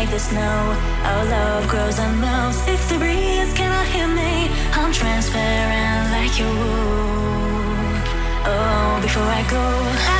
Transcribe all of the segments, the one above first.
like the snow. Our love grows and melts. If the breeze cannot hear me, I'm transparent like you. Oh, before I go. I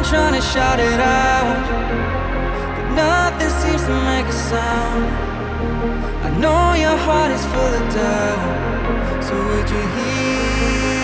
been trying to shout it out, but nothing seems to make a sound. I know your heart is full of doubt, so would you hear?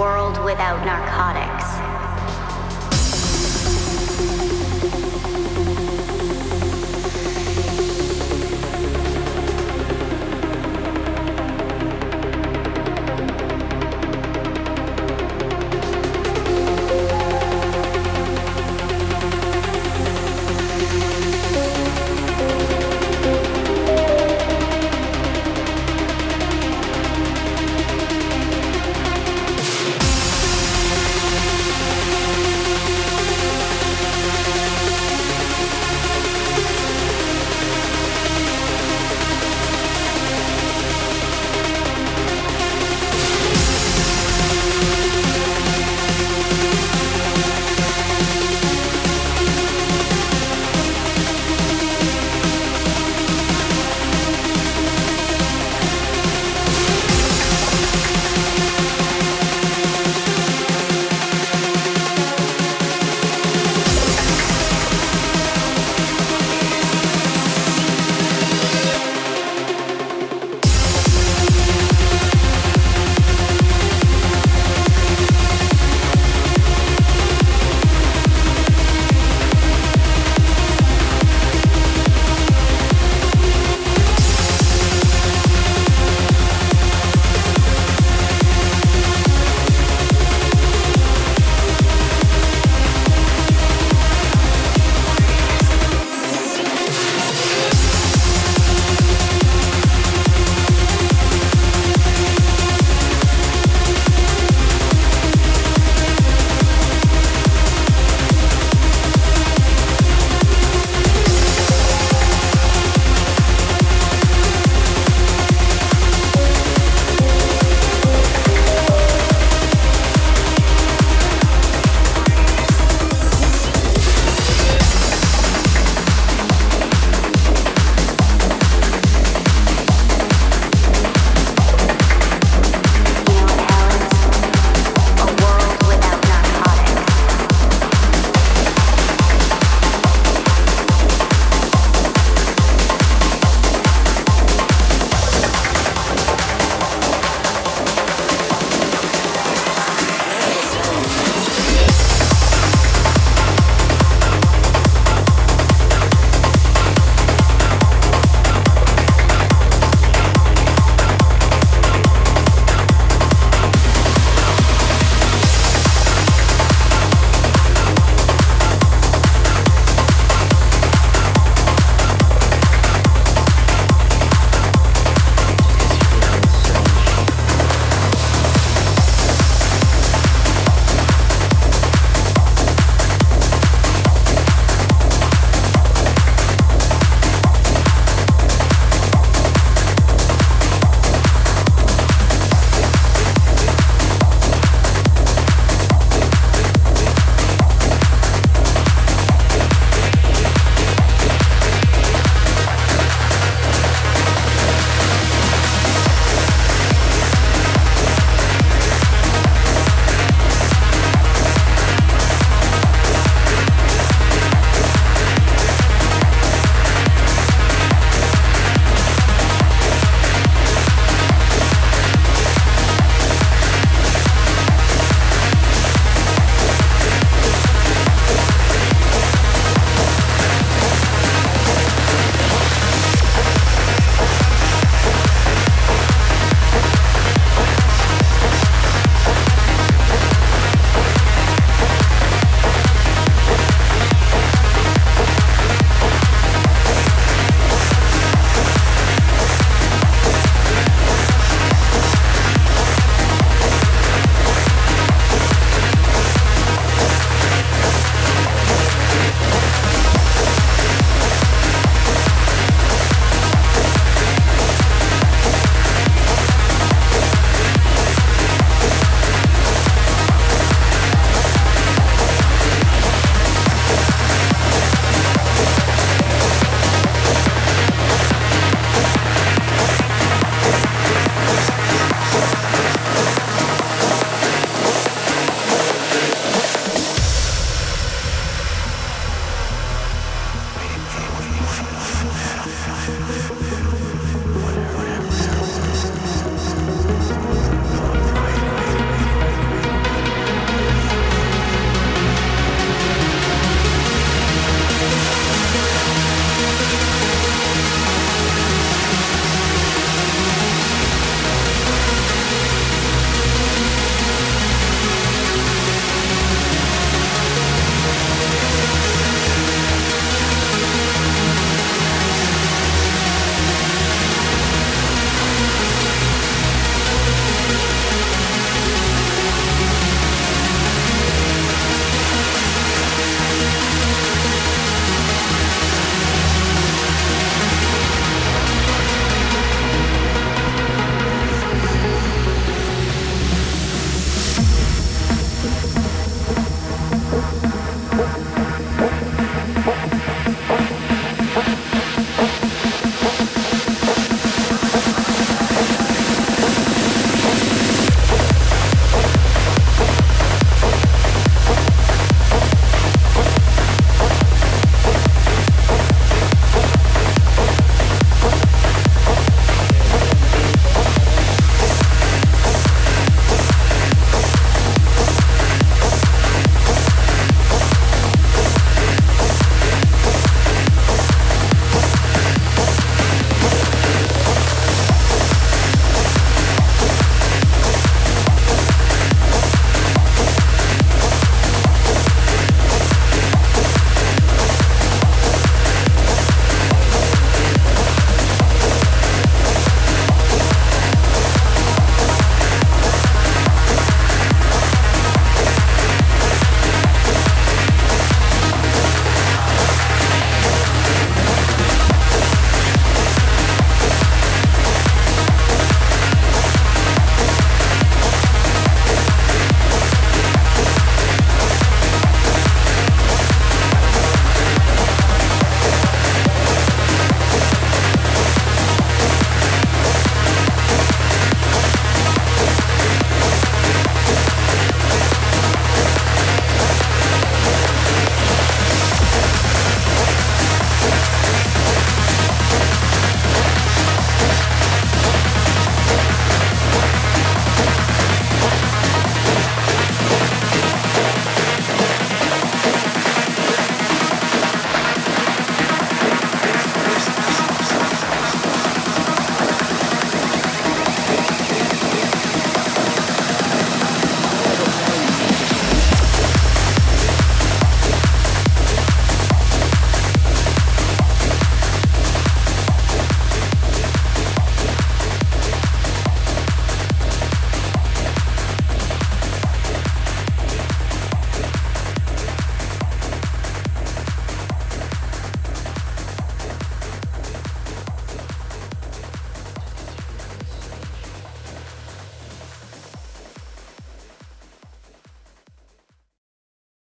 World.